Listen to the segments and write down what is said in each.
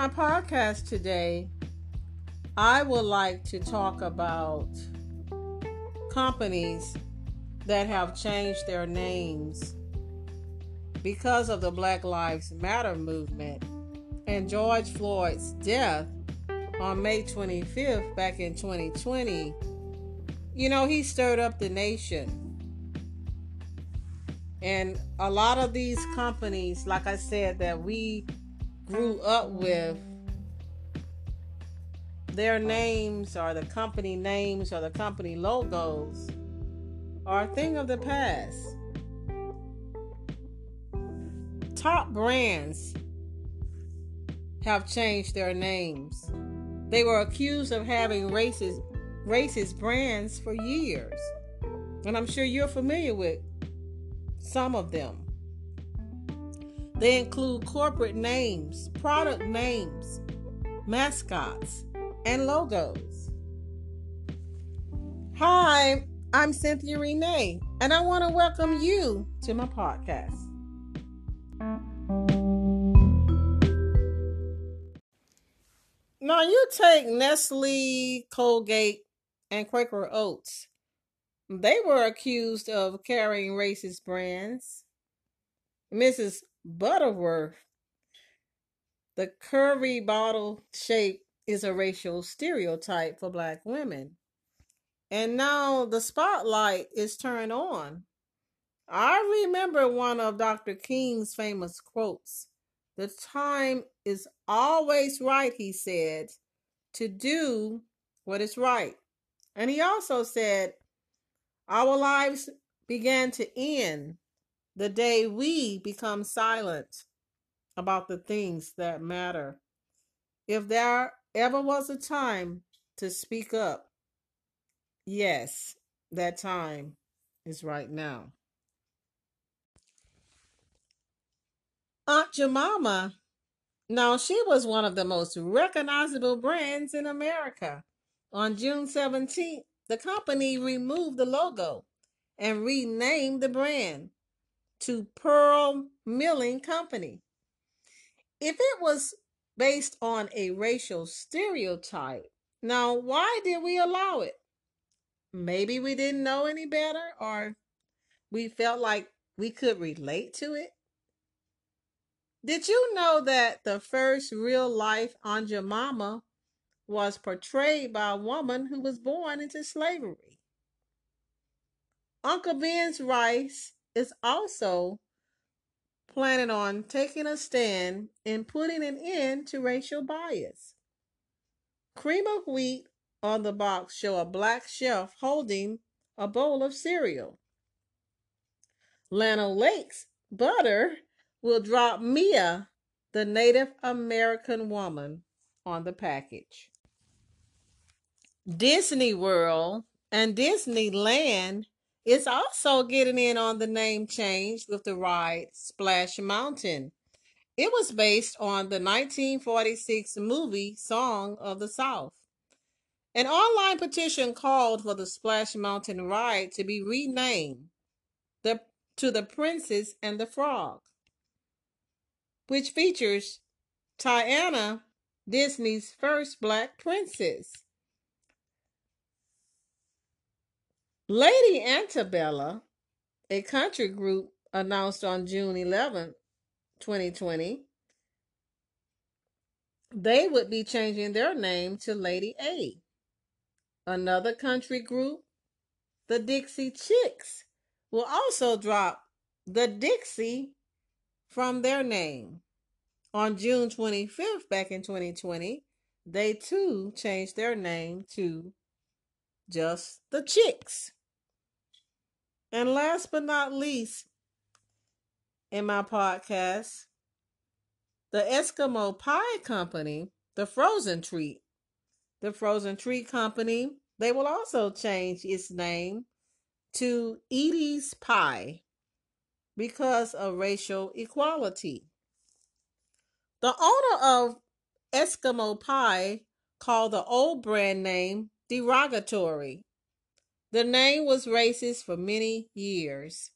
my podcast today, I would like to talk about companies that have changed their names because of the Black Lives Matter movement and George Floyd's death on May 25th back in 2020. You know, he stirred up the nation. And a lot of these companies, like I said, that we grew up with, their names or the company names or the company logos are a thing of the past. Top brands have changed their names. They were accused of having racist racist brands for years. And I'm sure you're familiar with some of them. They include corporate names, product names, mascots, and logos. Hi, I'm Cynthia Renee, and I want to welcome you to my podcast. Now, you take Nestle, Colgate, and Quaker Oats. They were accused of carrying racist brands. Mrs. Butterworth, the curvy bottle shape is a racial stereotype for black women. And now the spotlight is turned on. I remember one of Dr. King's famous quotes The time is always right, he said, to do what is right. And he also said, Our lives began to end the day we become silent about the things that matter. If there ever was a time to speak up, yes, that time is right now. Aunt Jemima, now she was one of the most recognizable brands in America. On June 17th, the company removed the logo and renamed the brand to Pearl Milling Company. If it was based on a racial stereotype, now why did we allow it? Maybe we didn't know any better or we felt like we could relate to it. Did you know that the first real life Aunt Jemima was portrayed by a woman who was born into slavery? Uncle Ben's Rice is also planning on taking a stand and putting an end to racial bias. Cream of wheat on the box show a black chef holding a bowl of cereal. Land O'Lakes butter will drop Mia, the Native American woman, on the package. Disney World and Disneyland it's also getting in on the name change with the ride Splash Mountain. It was based on the 1946 movie Song of the South. An online petition called for the Splash Mountain ride to be renamed the, to The Princess and the Frog, which features Tiana, Disney's first black princess. Lady Antebellum, a country group, announced on June 11, 2020, they would be changing their name to Lady A. Another country group, the Dixie Chicks, will also drop the Dixie from their name. On June 25th, back in 2020, they too changed their name to just the Chicks. And last but not least, in my podcast, the Eskimo Pie Company, the Frozen Treat, the Frozen Treat Company, they will also change its name to Edy's Pie because of racial equality. The owner of Eskimo Pie called the old brand name derogatory the name was racist for many years.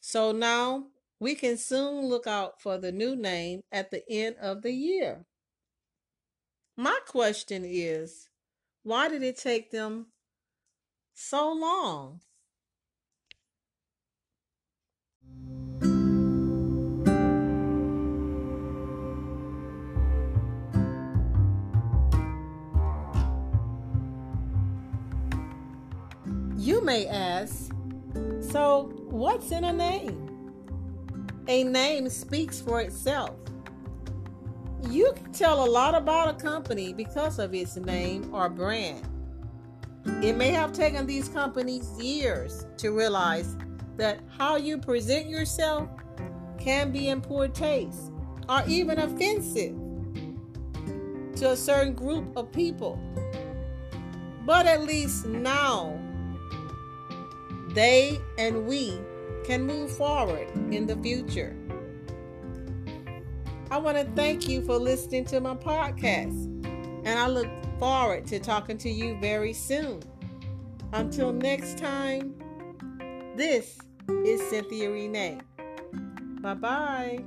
So now we can soon look out for the new name at the end of the year. My question is why did it take them so long? You may ask, so what's in a name? A name speaks for itself. You can tell a lot about a company because of its name or brand. It may have taken these companies years to realize that how you present yourself can be in poor taste or even offensive to a certain group of people. But at least now, they and we can move forward in the future. I want to thank you for listening to my podcast, and I look forward to talking to you very soon. Until next time, this is Cynthia Renee. Bye bye.